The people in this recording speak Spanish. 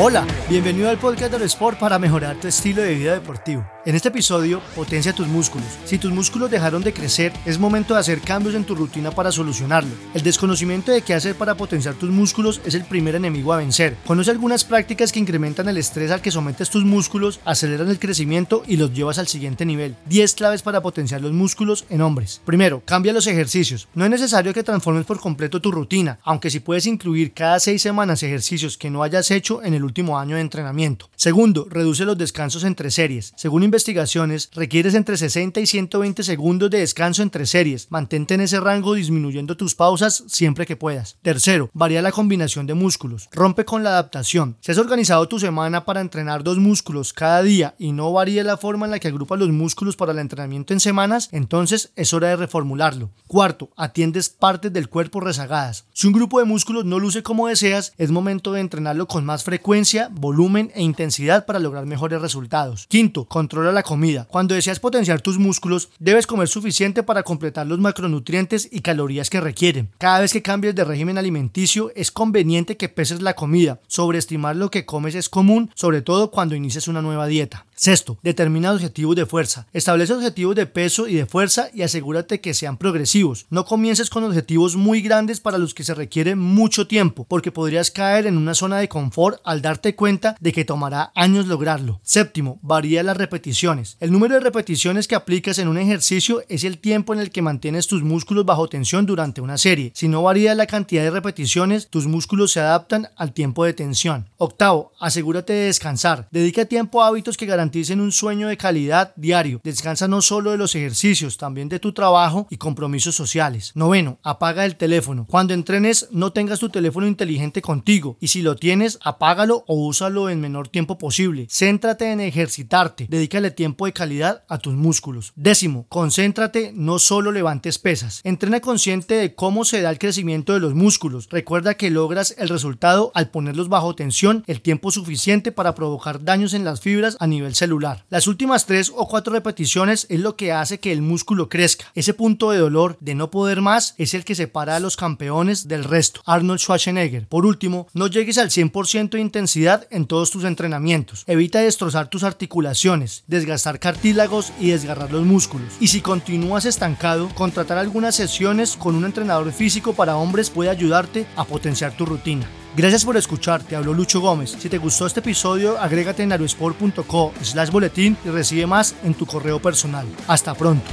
Hola, bienvenido al podcast del Sport para mejorar tu estilo de vida deportivo. En este episodio, potencia tus músculos. Si tus músculos dejaron de crecer, es momento de hacer cambios en tu rutina para solucionarlo. El desconocimiento de qué hacer para potenciar tus músculos es el primer enemigo a vencer. Conoce algunas prácticas que incrementan el estrés al que sometes tus músculos, aceleran el crecimiento y los llevas al siguiente nivel. 10 claves para potenciar los músculos en hombres. Primero, cambia los ejercicios. No es necesario que transformes por completo tu rutina, aunque si puedes incluir cada 6 semanas ejercicios que no hayas hecho en el último año de entrenamiento. Segundo, reduce los descansos entre series. Según investigaciones, requieres entre 60 y 120 segundos de descanso entre series. Mantente en ese rango disminuyendo tus pausas siempre que puedas. Tercero, varía la combinación de músculos. Rompe con la adaptación. Si has organizado tu semana para entrenar dos músculos cada día y no varía la forma en la que agrupas los músculos para el entrenamiento en semanas, entonces es hora de reformularlo. Cuarto, atiendes partes del cuerpo rezagadas. Si un grupo de músculos no luce como deseas, es momento de entrenarlo con más frecuencia, volumen e intensidad para lograr mejores resultados. Quinto, controla la comida. Cuando deseas potenciar tus músculos, debes comer suficiente para completar los macronutrientes y calorías que requieren. Cada vez que cambies de régimen alimenticio, es conveniente que peses la comida. Sobreestimar lo que comes es común, sobre todo cuando inicies una nueva dieta. Sexto, determina objetivos de fuerza. Establece objetivos de peso y de fuerza y asegúrate que sean progresivos. No comiences con objetivos muy grandes para los que se requiere mucho tiempo, porque podrías caer en una zona de confort al darte cuenta de que tomará años lograrlo. Séptimo, varía las repeticiones. El número de repeticiones que aplicas en un ejercicio es el tiempo en el que mantienes tus músculos bajo tensión durante una serie. Si no varía la cantidad de repeticiones, tus músculos se adaptan al tiempo de tensión. Octavo, asegúrate de descansar. Dedica tiempo a hábitos que garanticen garanticen un sueño de calidad diario. Descansa no solo de los ejercicios, también de tu trabajo y compromisos sociales. Noveno, apaga el teléfono. Cuando entrenes, no tengas tu teléfono inteligente contigo y si lo tienes, apágalo o úsalo en menor tiempo posible. Céntrate en ejercitarte. Dedícale tiempo de calidad a tus músculos. Décimo, concéntrate, no solo levantes pesas. Entrena consciente de cómo se da el crecimiento de los músculos. Recuerda que logras el resultado al ponerlos bajo tensión el tiempo suficiente para provocar daños en las fibras a nivel celular. Las últimas tres o cuatro repeticiones es lo que hace que el músculo crezca. Ese punto de dolor de no poder más es el que separa a los campeones del resto. Arnold Schwarzenegger. Por último, no llegues al 100% de intensidad en todos tus entrenamientos. Evita destrozar tus articulaciones, desgastar cartílagos y desgarrar los músculos. Y si continúas estancado, contratar algunas sesiones con un entrenador físico para hombres puede ayudarte a potenciar tu rutina. Gracias por escuchar, te habló Lucho Gómez. Si te gustó este episodio, agrégate en aerosport.co slash boletín y recibe más en tu correo personal. Hasta pronto.